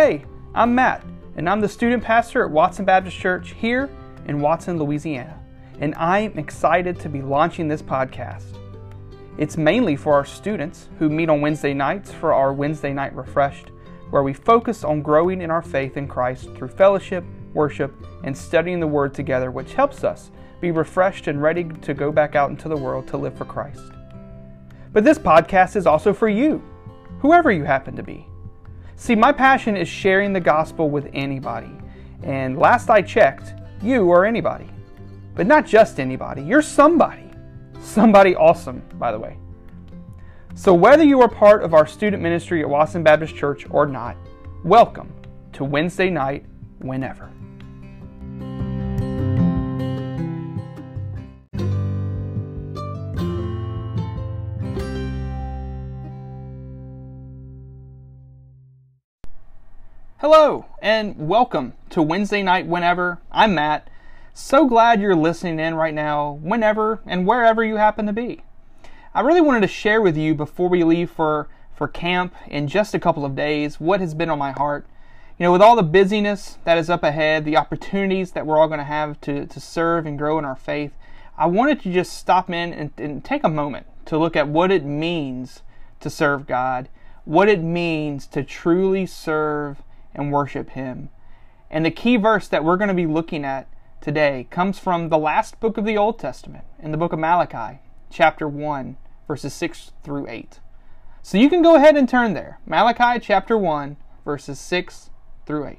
Hey, I'm Matt, and I'm the student pastor at Watson Baptist Church here in Watson, Louisiana, and I'm excited to be launching this podcast. It's mainly for our students who meet on Wednesday nights for our Wednesday Night Refreshed, where we focus on growing in our faith in Christ through fellowship, worship, and studying the Word together, which helps us be refreshed and ready to go back out into the world to live for Christ. But this podcast is also for you, whoever you happen to be. See, my passion is sharing the gospel with anybody. And last I checked, you are anybody. But not just anybody, you're somebody. Somebody awesome, by the way. So, whether you are part of our student ministry at Watson Baptist Church or not, welcome to Wednesday night, whenever. Hello, and welcome to Wednesday Night Whenever. I'm Matt. So glad you're listening in right now, whenever and wherever you happen to be. I really wanted to share with you before we leave for, for camp in just a couple of days what has been on my heart. You know, with all the busyness that is up ahead, the opportunities that we're all going to have to, to serve and grow in our faith, I wanted to just stop in and, and take a moment to look at what it means to serve God, what it means to truly serve and worship Him. And the key verse that we're going to be looking at today comes from the last book of the Old Testament, in the book of Malachi, chapter 1, verses 6 through 8. So you can go ahead and turn there. Malachi chapter 1, verses 6 through 8.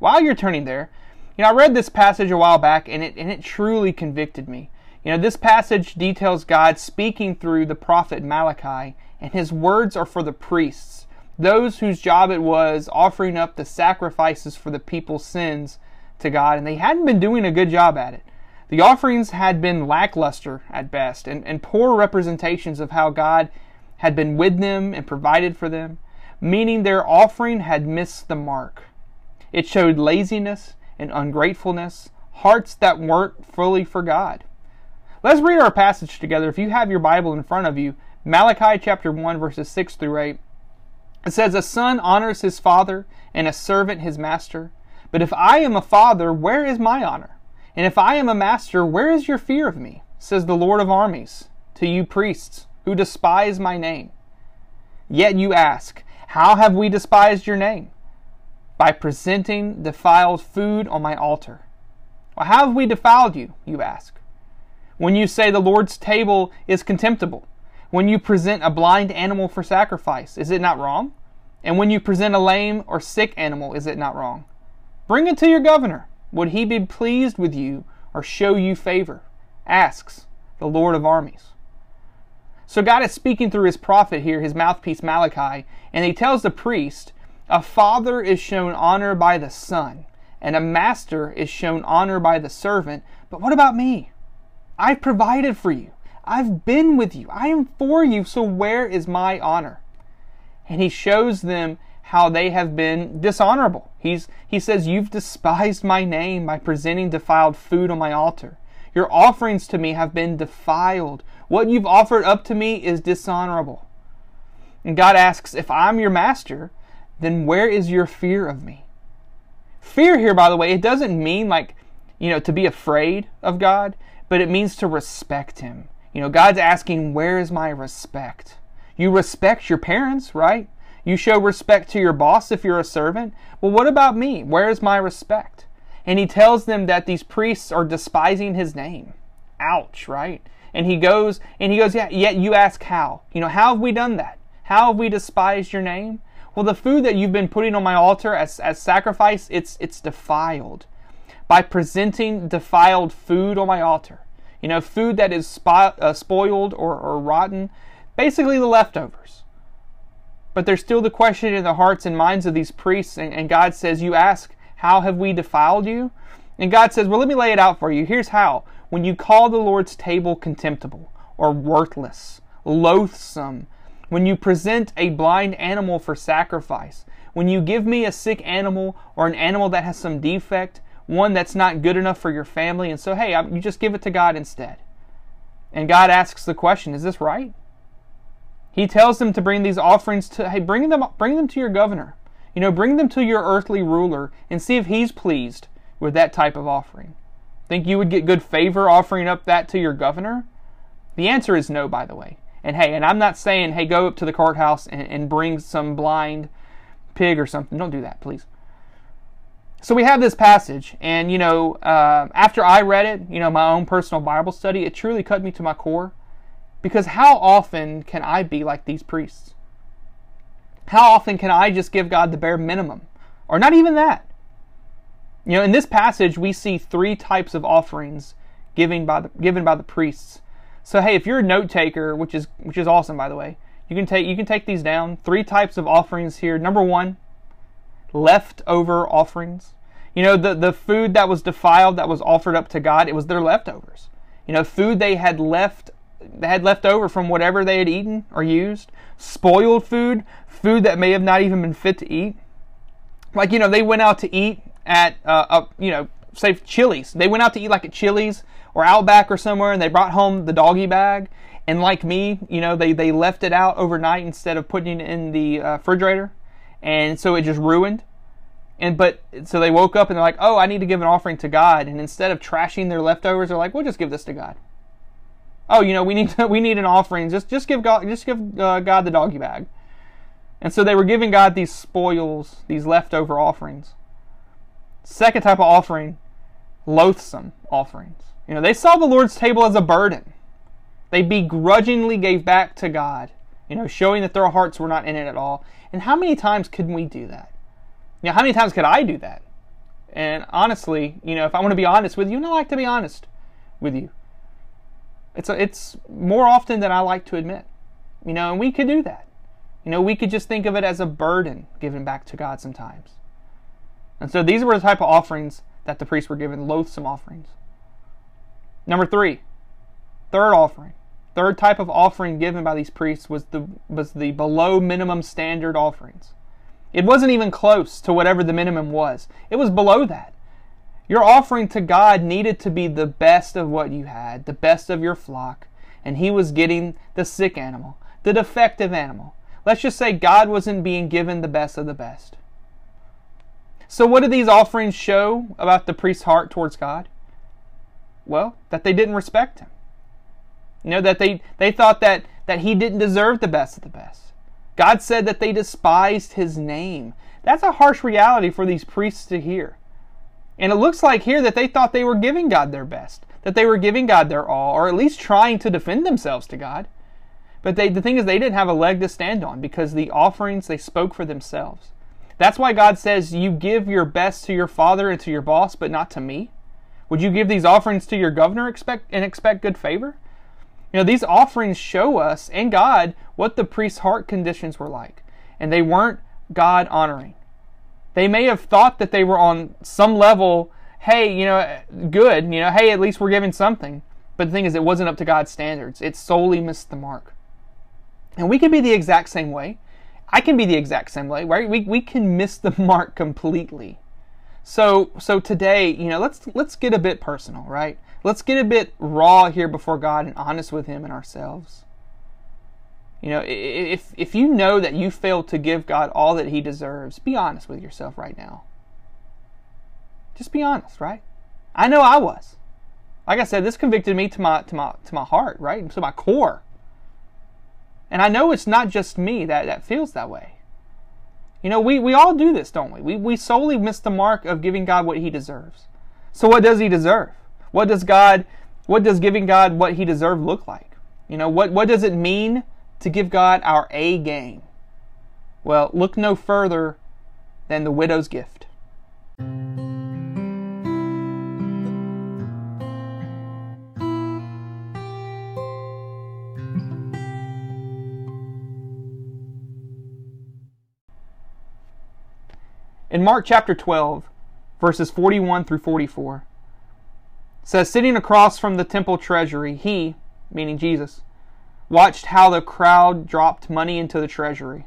While you're turning there, you know, I read this passage a while back and it, and it truly convicted me. You know, this passage details God speaking through the prophet Malachi, and his words are for the priests, those whose job it was offering up the sacrifices for the people's sins to God, and they hadn't been doing a good job at it. The offerings had been lackluster at best, and, and poor representations of how God had been with them and provided for them, meaning their offering had missed the mark. It showed laziness and ungratefulness, hearts that weren't fully for God. Let's read our passage together. If you have your Bible in front of you, Malachi chapter 1, verses 6 through 8. It says, A son honors his father, and a servant his master. But if I am a father, where is my honor? And if I am a master, where is your fear of me? Says the Lord of armies, to you priests, who despise my name. Yet you ask, How have we despised your name? By presenting defiled food on my altar. Well, how have we defiled you, you ask? When you say the Lord's table is contemptible, when you present a blind animal for sacrifice, is it not wrong? And when you present a lame or sick animal, is it not wrong? Bring it to your governor. Would he be pleased with you or show you favor? Asks the Lord of armies. So God is speaking through his prophet here, his mouthpiece Malachi, and he tells the priest a father is shown honor by the son, and a master is shown honor by the servant. But what about me? I've provided for you. I've been with you. I am for you. So where is my honor? And he shows them how they have been dishonorable. He's, he says, You've despised my name by presenting defiled food on my altar. Your offerings to me have been defiled. What you've offered up to me is dishonorable. And God asks, If I'm your master, then where is your fear of me? Fear here, by the way, it doesn't mean like, you know, to be afraid of God, but it means to respect Him. You know, God's asking, where is my respect? You respect your parents, right? You show respect to your boss if you're a servant. Well, what about me? Where is my respect? And he tells them that these priests are despising his name. Ouch, right? And he goes, and he goes, yeah, yet you ask how. You know, how have we done that? How have we despised your name? Well, the food that you've been putting on my altar as, as sacrifice, it's, it's defiled. By presenting defiled food on my altar, you know, food that is spo- uh, spoiled or, or rotten, basically the leftovers. But there's still the question in the hearts and minds of these priests, and, and God says, You ask, How have we defiled you? And God says, Well, let me lay it out for you. Here's how. When you call the Lord's table contemptible, or worthless, loathsome, when you present a blind animal for sacrifice, when you give me a sick animal or an animal that has some defect, one that's not good enough for your family, and so hey, you just give it to God instead. And God asks the question, is this right? He tells them to bring these offerings to hey, bring them bring them to your governor. You know, bring them to your earthly ruler and see if he's pleased with that type of offering. Think you would get good favor offering up that to your governor? The answer is no, by the way. And hey, and I'm not saying, hey, go up to the courthouse and, and bring some blind pig or something. Don't do that, please. So we have this passage, and you know, uh, after I read it, you know, my own personal Bible study, it truly cut me to my core. Because how often can I be like these priests? How often can I just give God the bare minimum? Or not even that? You know, in this passage, we see three types of offerings given by the, given by the priests. So hey, if you're a note taker, which is which is awesome by the way, you can take you can take these down. Three types of offerings here. Number one, leftover offerings. You know, the, the food that was defiled that was offered up to God, it was their leftovers. You know, food they had left they had left over from whatever they had eaten or used, spoiled food, food that may have not even been fit to eat. Like, you know, they went out to eat at, uh, a, you know, say Chili's. They went out to eat like at Chili's or Outback or somewhere and they brought home the doggy bag. And like me, you know, they, they left it out overnight instead of putting it in the uh, refrigerator. And so it just ruined. And but so they woke up and they're like, oh, I need to give an offering to God. And instead of trashing their leftovers, they're like, we'll just give this to God. Oh, you know, we need to, we need an offering. Just just give God just give uh, God the doggy bag. And so they were giving God these spoils, these leftover offerings. Second type of offering, loathsome offerings. You know, they saw the Lord's table as a burden. They begrudgingly gave back to God, you know, showing that their hearts were not in it at all. And how many times could we do that? You know, how many times could I do that? And honestly, you know, if I want to be honest with you, and I like to be honest with you, it's a, it's more often than I like to admit. You know, and we could do that. You know, we could just think of it as a burden given back to God sometimes. And so these were the type of offerings that the priests were given, loathsome offerings. Number three, third offering. Third type of offering given by these priests was the was the below minimum standard offerings. It wasn't even close to whatever the minimum was. It was below that. Your offering to God needed to be the best of what you had, the best of your flock, and he was getting the sick animal, the defective animal. Let's just say God wasn't being given the best of the best. So, what do these offerings show about the priest's heart towards God? Well, that they didn't respect him. You know, that they, they thought that, that he didn't deserve the best of the best. God said that they despised his name. That's a harsh reality for these priests to hear. And it looks like here that they thought they were giving God their best, that they were giving God their all, or at least trying to defend themselves to God. But they, the thing is, they didn't have a leg to stand on because the offerings, they spoke for themselves. That's why God says, You give your best to your father and to your boss, but not to me. Would you give these offerings to your governor expect, and expect good favor? You know, these offerings show us and God what the priest's heart conditions were like. And they weren't God honoring. They may have thought that they were on some level, hey, you know, good, you know, hey, at least we're giving something. But the thing is, it wasn't up to God's standards. It solely missed the mark. And we can be the exact same way. I can be the exact same way, right? We, we can miss the mark completely. So so today, you know, let's let's get a bit personal, right? Let's get a bit raw here before God and honest with him and ourselves. You know, if if you know that you failed to give God all that he deserves, be honest with yourself right now. Just be honest, right? I know I was. Like I said, this convicted me to my to my to my heart, right? To my core. And I know it's not just me that, that feels that way. You know, we, we all do this, don't we? we? We solely miss the mark of giving God what he deserves. So what does he deserve? What does God, what does giving God what he deserves look like? You know, what, what does it mean to give God our A game? Well, look no further than the widow's gift. In Mark chapter 12, verses 41 through 44, says, Sitting across from the temple treasury, he, meaning Jesus, watched how the crowd dropped money into the treasury.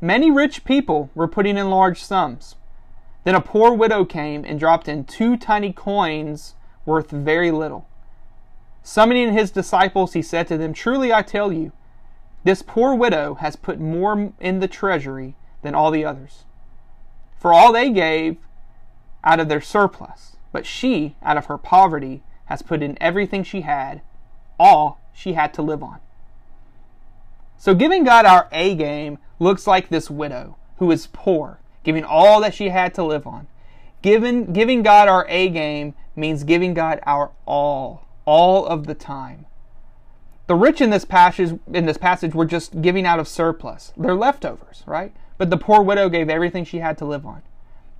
Many rich people were putting in large sums. Then a poor widow came and dropped in two tiny coins worth very little. Summoning his disciples, he said to them, Truly I tell you, this poor widow has put more in the treasury than all the others. For all they gave out of their surplus, but she, out of her poverty, has put in everything she had, all she had to live on. So giving God our A game looks like this widow who is poor, giving all that she had to live on. Giving, giving God our A game means giving God our all, all of the time. The rich in this passage in this passage were just giving out of surplus. They're leftovers, right? But the poor widow gave everything she had to live on.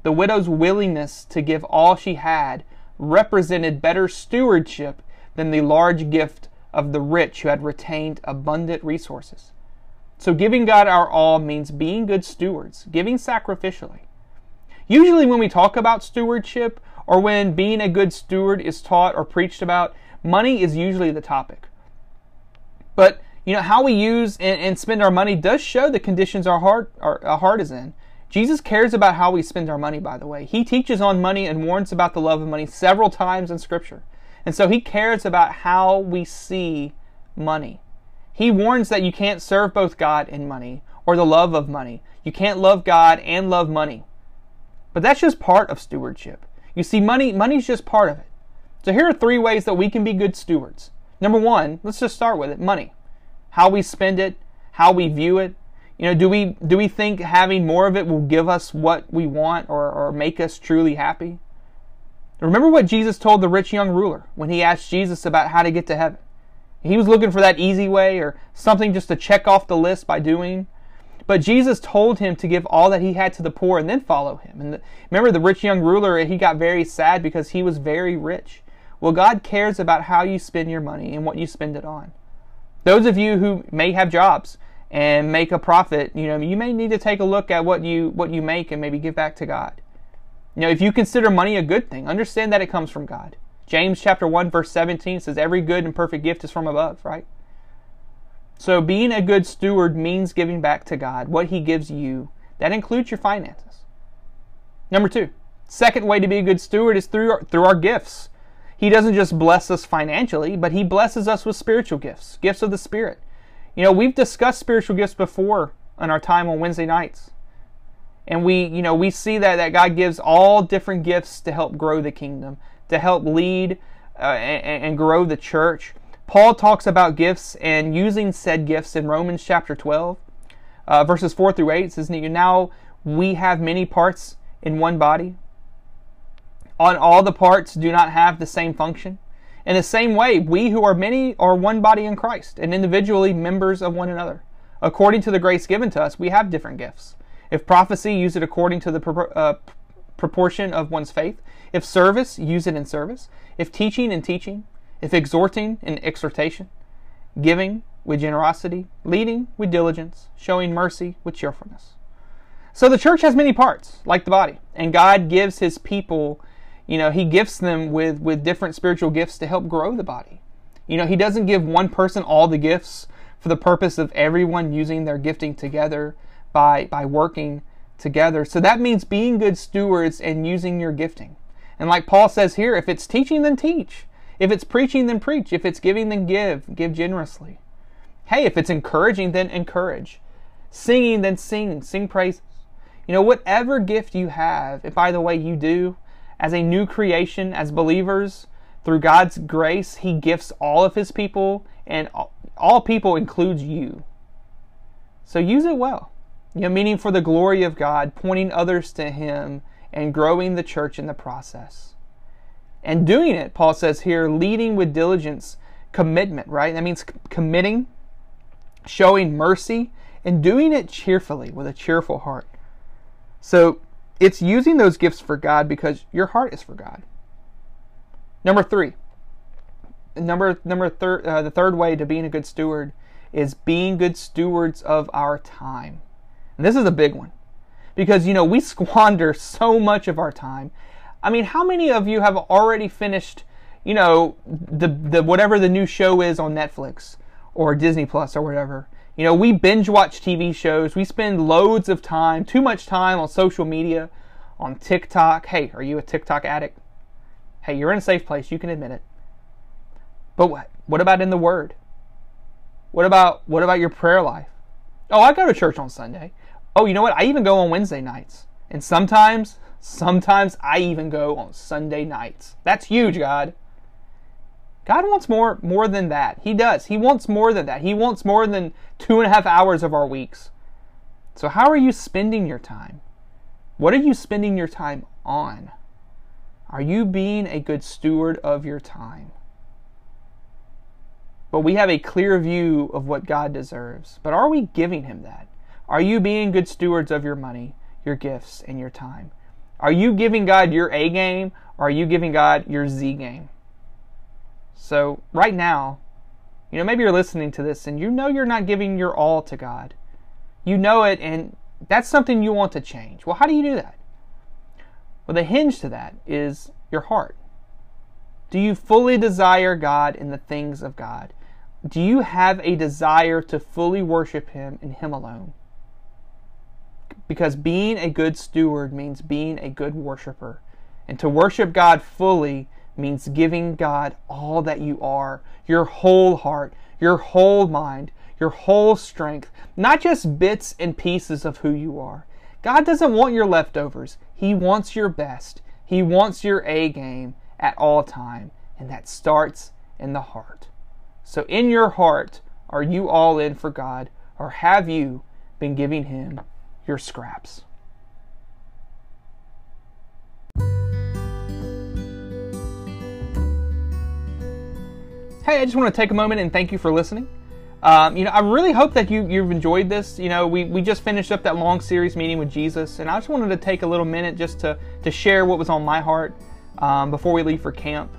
The widow's willingness to give all she had represented better stewardship than the large gift of the rich who had retained abundant resources. So giving God our all means being good stewards, giving sacrificially. Usually when we talk about stewardship or when being a good steward is taught or preached about, money is usually the topic. But you know how we use and, and spend our money does show the conditions our heart our, our heart is in. Jesus cares about how we spend our money, by the way. He teaches on money and warns about the love of money several times in Scripture. And so he cares about how we see money. He warns that you can't serve both God and money or the love of money. You can't love God and love money. But that's just part of stewardship. You see, money money's just part of it. So here are three ways that we can be good stewards. Number one, let's just start with it money. How we spend it, how we view it. You know, do we do we think having more of it will give us what we want or, or make us truly happy? Remember what Jesus told the rich young ruler when he asked Jesus about how to get to heaven. He was looking for that easy way or something just to check off the list by doing. But Jesus told him to give all that he had to the poor and then follow him. And the, remember, the rich young ruler, he got very sad because he was very rich. Well, God cares about how you spend your money and what you spend it on. Those of you who may have jobs and make a profit, you know, you may need to take a look at what you what you make and maybe give back to God. You know, if you consider money a good thing, understand that it comes from God. James chapter 1 verse 17 says every good and perfect gift is from above, right? So being a good steward means giving back to God what he gives you. That includes your finances. Number 2. Second way to be a good steward is through our, through our gifts. He doesn't just bless us financially, but He blesses us with spiritual gifts, gifts of the Spirit. You know, we've discussed spiritual gifts before in our time on Wednesday nights. And we, you know, we see that, that God gives all different gifts to help grow the kingdom, to help lead uh, and, and grow the church. Paul talks about gifts and using said gifts in Romans chapter 12, uh, verses 4 through 8. It says, Now we have many parts in one body, on all the parts do not have the same function. In the same way, we who are many are one body in Christ and individually members of one another. According to the grace given to us, we have different gifts. If prophecy, use it according to the uh, proportion of one's faith. If service, use it in service. If teaching, in teaching. If exhorting, in exhortation. Giving, with generosity. Leading, with diligence. Showing mercy, with cheerfulness. So the church has many parts, like the body, and God gives his people you know, he gifts them with, with different spiritual gifts to help grow the body. You know, he doesn't give one person all the gifts for the purpose of everyone using their gifting together by, by working together. So that means being good stewards and using your gifting. And like Paul says here, if it's teaching, then teach. If it's preaching, then preach. If it's giving, then give. Give generously. Hey, if it's encouraging, then encourage. Singing, then sing. Sing praises. You know, whatever gift you have, if by the way you do, as a new creation, as believers, through God's grace, He gifts all of His people, and all people includes you. So use it well. You know, meaning for the glory of God, pointing others to Him, and growing the church in the process. And doing it, Paul says here, leading with diligence, commitment, right? That means committing, showing mercy, and doing it cheerfully with a cheerful heart. So it's using those gifts for God because your heart is for God. Number three. Number number third. Uh, the third way to being a good steward is being good stewards of our time. And this is a big one because you know we squander so much of our time. I mean, how many of you have already finished, you know, the the whatever the new show is on Netflix or Disney Plus or whatever? You know, we binge watch TV shows. We spend loads of time, too much time on social media, on TikTok. Hey, are you a TikTok addict? Hey, you're in a safe place. You can admit it. But what, what about in the Word? What about what about your prayer life? Oh, I go to church on Sunday. Oh, you know what? I even go on Wednesday nights. And sometimes, sometimes I even go on Sunday nights. That's huge, God. God wants more more than that. He does. He wants more than that. He wants more than two and a half hours of our weeks. So how are you spending your time? What are you spending your time on? Are you being a good steward of your time? But we have a clear view of what God deserves. But are we giving him that? Are you being good stewards of your money, your gifts, and your time? Are you giving God your A game or are you giving God your Z game? So, right now, you know, maybe you're listening to this and you know you're not giving your all to God. You know it, and that's something you want to change. Well, how do you do that? Well, the hinge to that is your heart. Do you fully desire God in the things of God? Do you have a desire to fully worship Him and Him alone? Because being a good steward means being a good worshiper. And to worship God fully means giving God all that you are, your whole heart, your whole mind, your whole strength, not just bits and pieces of who you are. God doesn't want your leftovers. He wants your best. He wants your A game at all time, and that starts in the heart. So, in your heart, are you all in for God, or have you been giving Him your scraps? Hey, I just want to take a moment and thank you for listening. Um, you know, I really hope that you, you've enjoyed this. You know, we, we just finished up that long series meeting with Jesus, and I just wanted to take a little minute just to, to share what was on my heart um, before we leave for camp.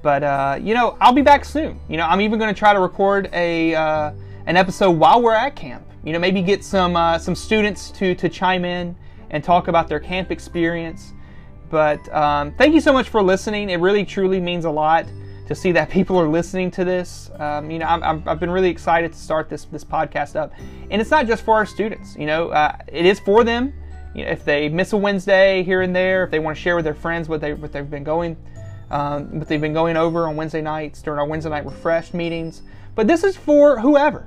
But uh, you know, I'll be back soon. You know, I'm even going to try to record a uh, an episode while we're at camp. You know, maybe get some uh, some students to to chime in and talk about their camp experience. But um, thank you so much for listening. It really truly means a lot to see that people are listening to this. Um, you know, i have been really excited to start this this podcast up, and it's not just for our students. You know, uh, it is for them. You know, if they miss a Wednesday here and there, if they want to share with their friends what they what they've been going um, what they've been going over on Wednesday nights during our Wednesday night refreshed meetings. But this is for whoever.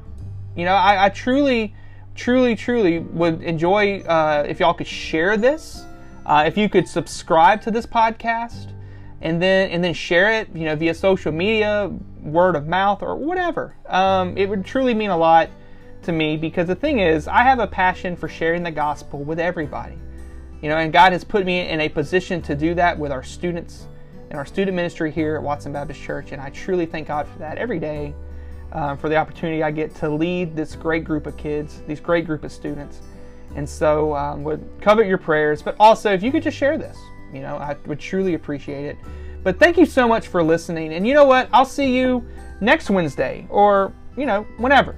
You know, I, I truly, truly, truly would enjoy uh, if y'all could share this. Uh, if you could subscribe to this podcast and then and then share it, you know, via social media, word of mouth, or whatever. Um, it would truly mean a lot to me because the thing is, I have a passion for sharing the gospel with everybody. You know, and God has put me in a position to do that with our students and our student ministry here at Watson Baptist Church, and I truly thank God for that every day, um, for the opportunity I get to lead this great group of kids, these great group of students. And so, um, would covet your prayers, but also if you could just share this, you know, I would truly appreciate it. But thank you so much for listening, and you know what? I'll see you next Wednesday, or you know, whenever.